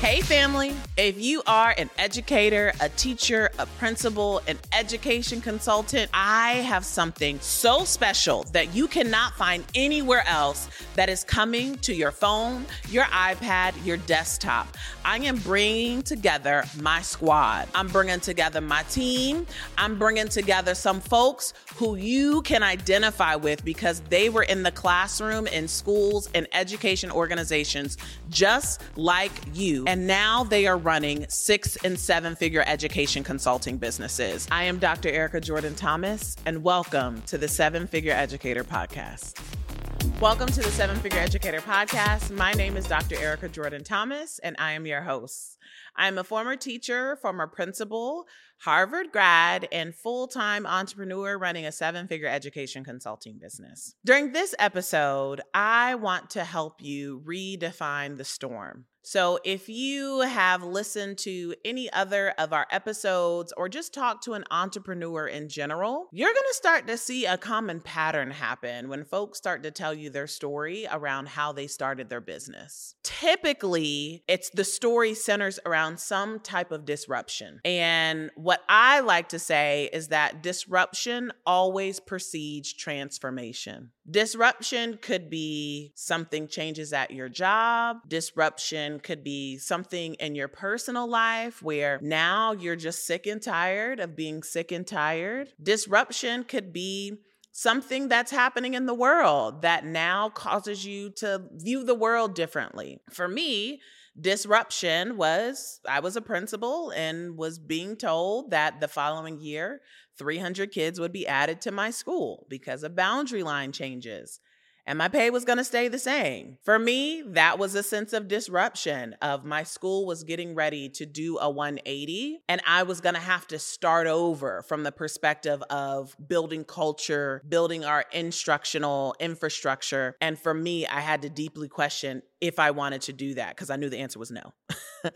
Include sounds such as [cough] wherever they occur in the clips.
Hey, family. If you are an educator, a teacher, a principal, an education consultant, I have something so special that you cannot find anywhere else that is coming to your phone, your iPad, your desktop. I am bringing together my squad. I'm bringing together my team. I'm bringing together some folks who you can identify with because they were in the classroom, in schools, and education organizations just like you and now they are running six and seven figure education consulting businesses. I am Dr. Erica Jordan Thomas, and welcome to the Seven Figure Educator Podcast. Welcome to the Seven Figure Educator Podcast. My name is Dr. Erica Jordan Thomas, and I am your host. I'm a former teacher, former principal, Harvard grad, and full time entrepreneur running a seven figure education consulting business. During this episode, I want to help you redefine the storm. So, if you have listened to any other of our episodes or just talked to an entrepreneur in general, you're going to start to see a common pattern happen when folks start to tell you their story around how they started their business. Typically, it's the story centers around some type of disruption. And what I like to say is that disruption always precedes transformation. Disruption could be something changes at your job, disruption could be something in your personal life where now you're just sick and tired of being sick and tired. Disruption could be something that's happening in the world that now causes you to view the world differently. For me, disruption was I was a principal and was being told that the following year 300 kids would be added to my school because of boundary line changes and my pay was going to stay the same. For me, that was a sense of disruption of my school was getting ready to do a 180 and I was going to have to start over from the perspective of building culture, building our instructional infrastructure. And for me, I had to deeply question if I wanted to do that because I knew the answer was no. [laughs]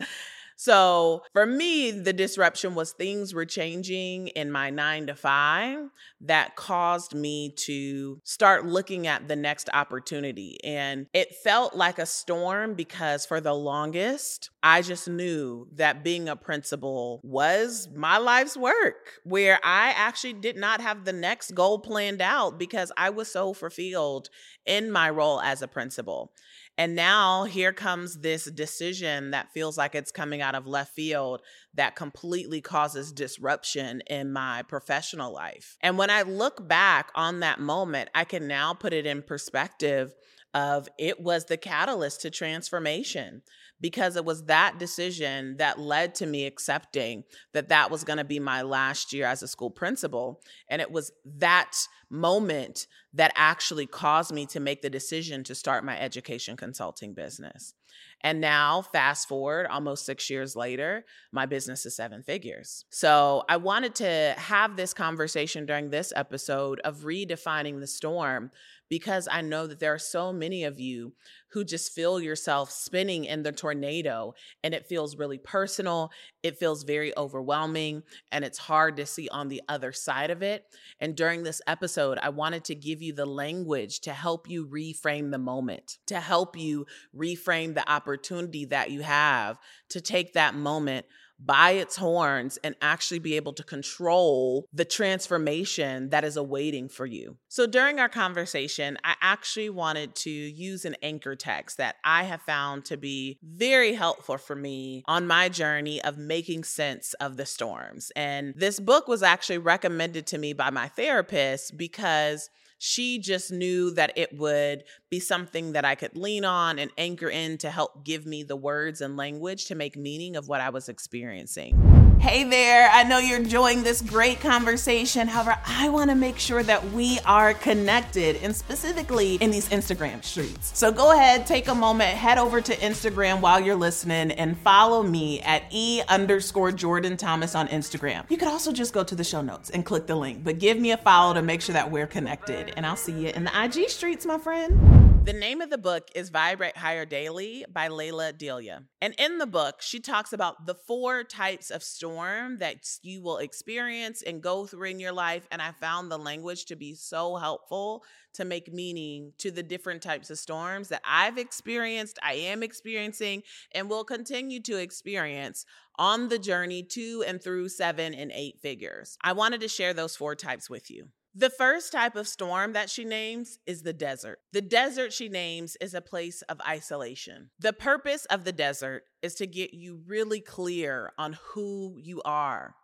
So for me, the disruption was things were changing in my nine to five that caused me to start looking at the next opportunity. And it felt like a storm because for the longest, I just knew that being a principal was my life's work, where I actually did not have the next goal planned out because I was so fulfilled in my role as a principal. And now here comes this decision that feels like it's coming out of left field that completely causes disruption in my professional life. And when I look back on that moment, I can now put it in perspective of it was the catalyst to transformation because it was that decision that led to me accepting that that was going to be my last year as a school principal and it was that moment that actually caused me to make the decision to start my education consulting business and now, fast forward almost six years later, my business is seven figures. So I wanted to have this conversation during this episode of redefining the storm because I know that there are so many of you who just feel yourself spinning in the tornado and it feels really personal. It feels very overwhelming and it's hard to see on the other side of it. And during this episode, I wanted to give you the language to help you reframe the moment, to help you reframe the opportunity that you have to take that moment by its horns and actually be able to control the transformation that is awaiting for you. So during our conversation, I actually wanted to use an anchor text that I have found to be very helpful for me on my journey of making sense of the storms. And this book was actually recommended to me by my therapist because she just knew that it would be something that I could lean on and anchor in to help give me the words and language to make meaning of what I was experiencing. Hey there, I know you're enjoying this great conversation. However, I want to make sure that we are connected and specifically in these Instagram streets. So go ahead, take a moment, head over to Instagram while you're listening and follow me at E underscore Jordan Thomas on Instagram. You could also just go to the show notes and click the link, but give me a follow to make sure that we're connected. And I'll see you in the IG streets, my friend. The name of the book is Vibrate Higher Daily by Lalah Delia. And in the book, she talks about the four types of storm that you will experience and go through in your life. And I found the language to be so helpful to make meaning to the different types of storms that I've experienced, I am experiencing, and will continue to experience on the journey to and through seven and eight figures. I wanted to share those four types with you. The first type of storm that she names is the desert. The desert she names is a place of isolation. The purpose of the desert is to get you really clear on who you are.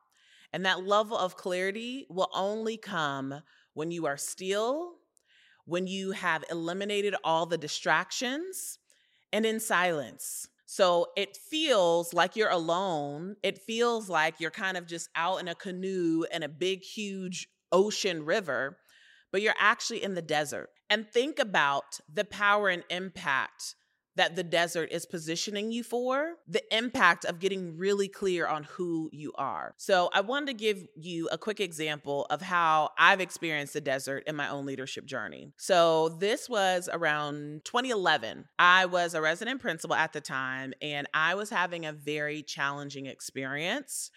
And that level of clarity will only come when you are still, when you have eliminated all the distractions, and in silence. So it feels like you're alone. It feels like you're kind of just out in a canoe in a big, huge ocean river, but you're actually in the desert. And think about the power and impact that the desert is positioning you for, the impact of getting really clear on who you are. So, I wanted to give you a quick example of how I've experienced the desert in my own leadership journey. So, this was around 2011. I was a resident principal at the time, and I was having a very challenging experience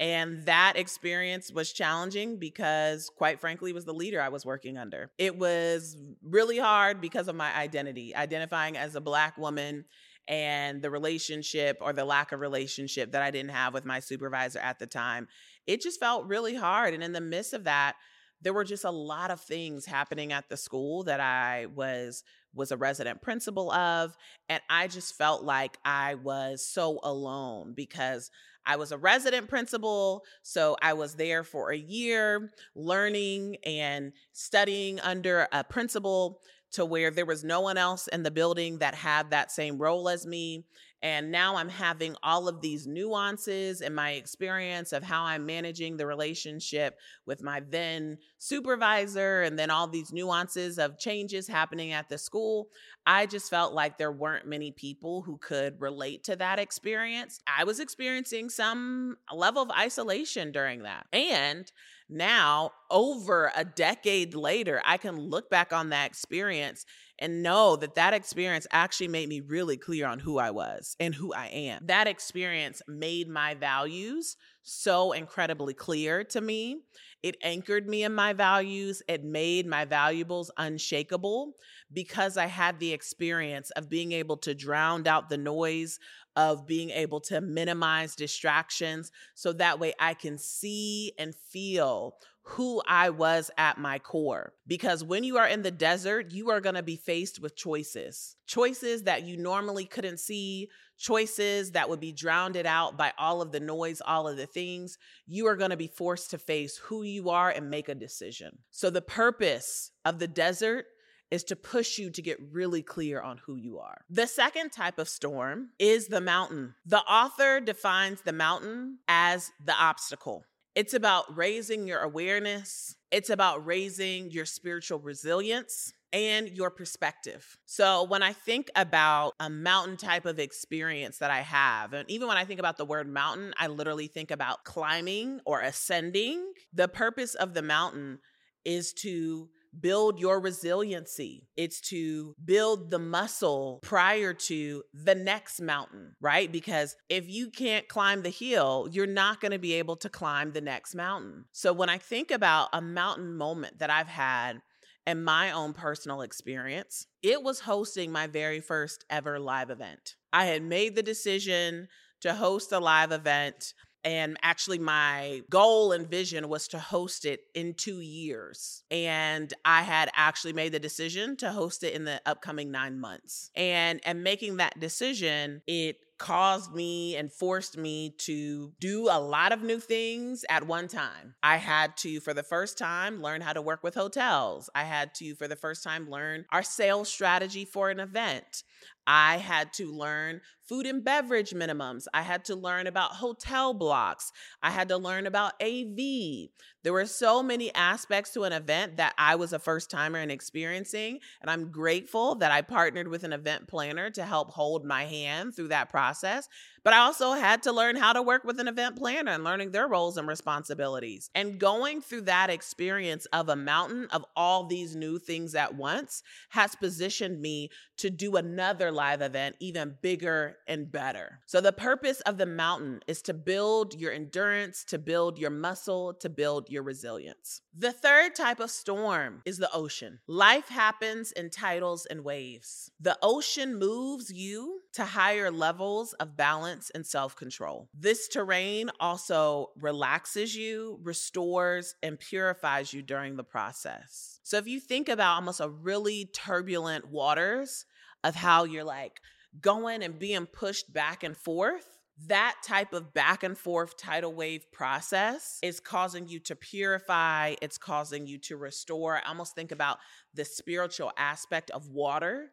and that experience was challenging because, quite frankly, was the leader I was working under. It was really hard because of my identity, identifying as a Black woman and the relationship or the lack of relationship that I didn't have with my supervisor at the time. It just felt really hard. And in the midst of that, there were just a lot of things happening at the school that I was was a resident principal of and I just felt like I was so alone because I was a resident principal, so I was there for a year learning and studying under a principal to where there was no one else in the building that had that same role as me. And now I'm having all of these nuances in my experience of how I'm managing the relationship with my then supervisor, and then all these nuances of changes happening at the school. I just felt like there weren't many people who could relate to that experience. I was experiencing some level of isolation during that. And now, over a decade later, I can look back on that experience and know that that experience actually made me really clear on who I was and who I am. That experience made my values so incredibly clear to me. It anchored me in my values. It made my valuables unshakable because I had the experience of being able to drown out the noise, of being able to minimize distractions so that way I can see and feel who I was at my core. Because when you are in the desert, you are going to be faced with choices. Choices that you normally couldn't see, choices that would be drowned out by all of the noise, all of the things. You are going to be forced to face who you are and make a decision. So the purpose of the desert is to push you to get really clear on who you are. The second type of storm is the mountain. The author defines the mountain as the obstacle. It's about raising your awareness, it's about raising your spiritual resilience and your perspective. So, when I think about a mountain type of experience that I have, and even when I think about the word mountain, I literally think about climbing or ascending. The purpose of the mountain is to build your resiliency. It's to build the muscle prior to the next mountain, right? Because if you can't climb the hill, you're not going to be able to climb the next mountain. So when I think about a mountain moment that I've had in my own personal experience, it was hosting my very first ever live event. I had made the decision to host a live event and actually, my goal and vision was to host it in two years. And I had actually made the decision to host it in the upcoming nine months. And and making that decision, it caused me and forced me to do a lot of new things at one time. I had to, for the first time, learn how to work with hotels. I had to, for the first time, learn our sales strategy for an event. I had to learn food and beverage minimums. I had to learn about hotel blocks. I had to learn about AV. There were so many aspects to an event that I was a first timer in experiencing. And I'm grateful that I partnered with an event planner to help hold my hand through that process process. But I also had to learn how to work with an event planner and learning their roles and responsibilities. And going through that experience of a mountain of all these new things at once has positioned me to do another live event even bigger and better. So, the purpose of the mountain is to build your endurance, to build your muscle, to build your resilience. The third type of storm is the ocean. Life happens in tidals and waves. The ocean moves you to higher levels of balance and self control. This terrain also relaxes you, restores, and purifies you during the process. So if you think about almost a really turbulent waters of how you're like going and being pushed back and forth, that type of back and forth tidal wave process is causing you to purify, it's causing you to restore. I almost think about the spiritual aspect of water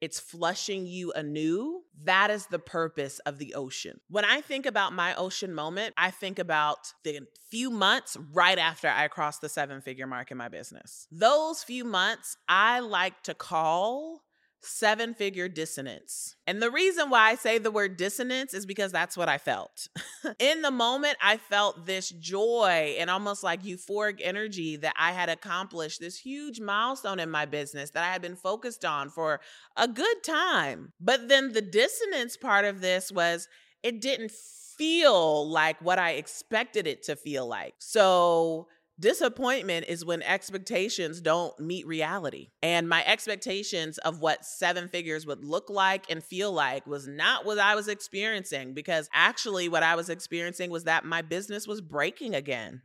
it's flushing you anew. That is the purpose of the ocean. When I think about my ocean moment, I think about the few months right after I crossed the seven figure mark in my business. Those few months I like to call seven figure dissonance. And the reason why I say the word dissonance is because that's what I felt. [laughs] In the moment, I felt this joy and almost like euphoric energy that I had accomplished this huge milestone in my business that I had been focused on for a good time. But then the dissonance part of this was it didn't feel like what I expected it to feel like. So, Disappointment is when expectations don't meet reality. And my expectations of what seven figures would look like and feel like was not what I was experiencing because actually, what I was experiencing was that my business was breaking again.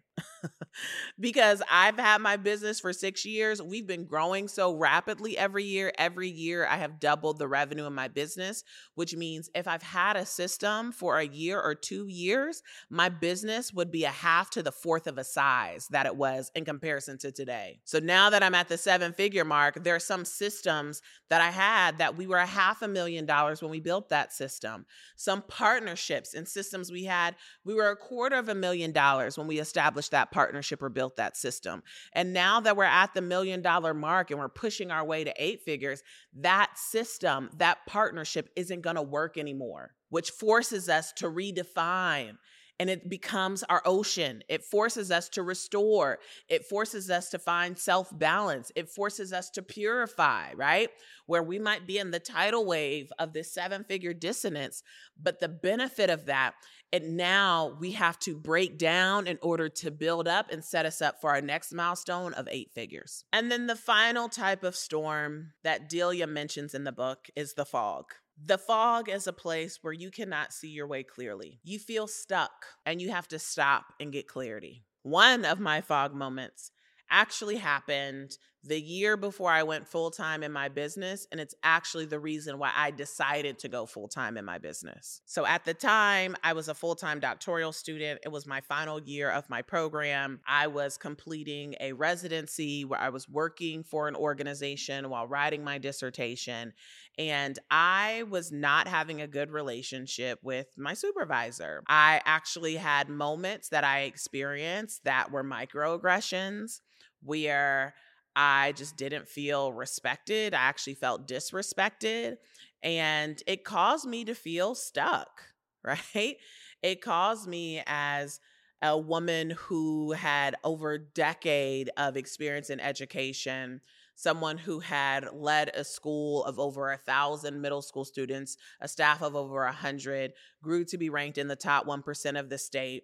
Because I've had my business for six years. We've been growing so rapidly every year. Every year, I have doubled the revenue in my business, which means if I've had a system for a year or two years, my business would be a half to the fourth of a size that it was in comparison to today. So now that I'm at the seven figure mark, there are some systems that I had that we were a half a million dollars when we built that system. Some partnerships and systems we had, we were a quarter of a million dollars when we established that partnership or built that system. And now that we're at the million dollar mark and we're pushing our way to eight figures, that system, that partnership isn't going to work anymore, which forces us to redefine and it becomes our ocean. It forces us to restore. It forces us to find self balance. It forces us to purify, right? Where we might be in the tidal wave of this seven figure dissonance. But the benefit of that, and now we have to break down in order to build up and set us up for our next milestone of eight figures. And then the final type of storm that Delia mentions in the book is the fog. The fog is a place where you cannot see your way clearly. You feel stuck and you have to stop and get clarity. One of my fog moments actually happened the year before I went full time in my business. And it's actually the reason why I decided to go full time in my business. So at the time, I was a full time doctoral student. It was my final year of my program. I was completing a residency where I was working for an organization while writing my dissertation. And I was not having a good relationship with my supervisor. I actually had moments that I experienced that were microaggressions where I just didn't feel respected. I actually felt disrespected. And it caused me to feel stuck, [laughs] right? It caused me as a woman who had over a decade of experience in education, someone who had led a school of over a thousand middle school students, a staff of over a hundred, grew to be ranked in the top 1% of the state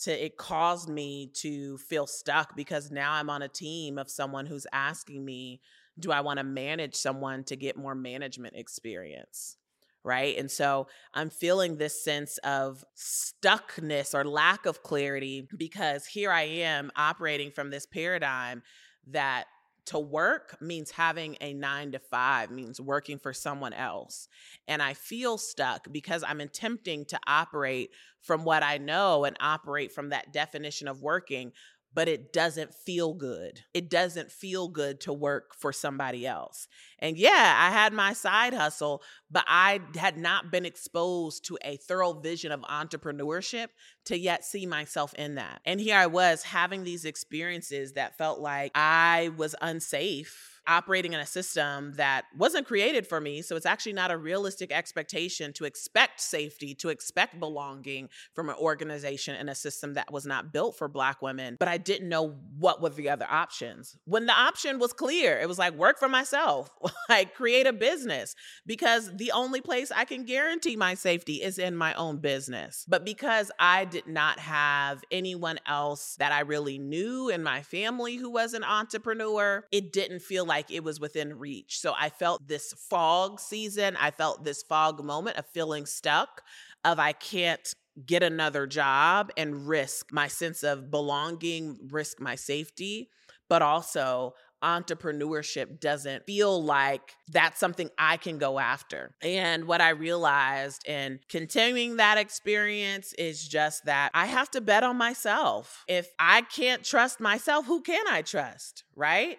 to it caused me to feel stuck because now I'm on a team of someone who's asking me, do I want to manage someone to get more management experience? Right. And so I'm feeling this sense of stuckness or lack of clarity because here I am operating from this paradigm that to work means having a nine to five, means working for someone else. And I feel stuck because I'm attempting to operate from what I know and operate from that definition of working, but it doesn't feel good. It doesn't feel good to work for somebody else. And yeah, I had my side hustle, but I had not been exposed to a thorough vision of entrepreneurship to yet see myself in that. And here I was having these experiences that felt like I was unsafe operating in a system that wasn't created for me. So it's actually not a realistic expectation to expect safety, to expect belonging from an organization and a system that was not built for Black women. But I didn't know what were the other options. When the option was clear, it was like work for myself, [laughs] like create a business, because the only place I can guarantee my safety is in my own business. But because I did not have anyone else that I really knew in my family who was an entrepreneur, it didn't feel like it was within reach. So I felt this fog season. I felt this fog moment of feeling stuck, of I can't get another job and risk my sense of belonging, risk my safety, but also entrepreneurship doesn't feel like that's something I can go after. And what I realized in continuing that experience is just that I have to bet on myself. If I can't trust myself, who can I trust? Right?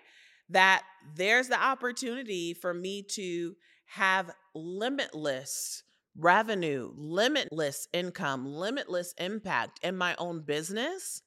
That there's the opportunity for me to have limitless revenue, limitless income, limitless impact in my own business.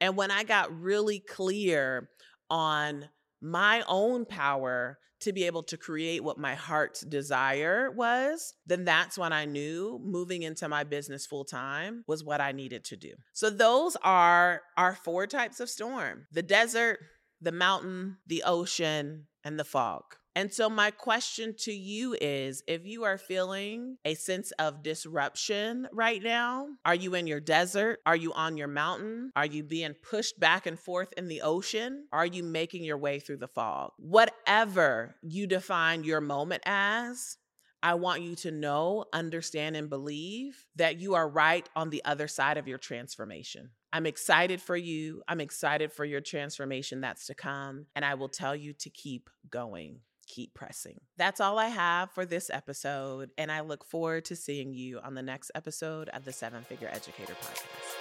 And when I got really clear on my own power to be able to create what my heart's desire was, then that's when I knew moving into my business full time was what I needed to do. So, those are our four types of storm the desert, the mountain, the ocean, and the fog. And so, my question to you is if you are feeling a sense of disruption right now, are you in your desert? Are you on your mountain? Are you being pushed back and forth in the ocean? Are you making your way through the fog? Whatever you define your moment as, I want you to know, understand, and believe that you are right on the other side of your transformation. I'm excited for you. I'm excited for your transformation that's to come. And I will tell you to keep going keep pressing. That's all I have for this episode, and I look forward to seeing you on the next episode of the Seven Figure Educator Podcast.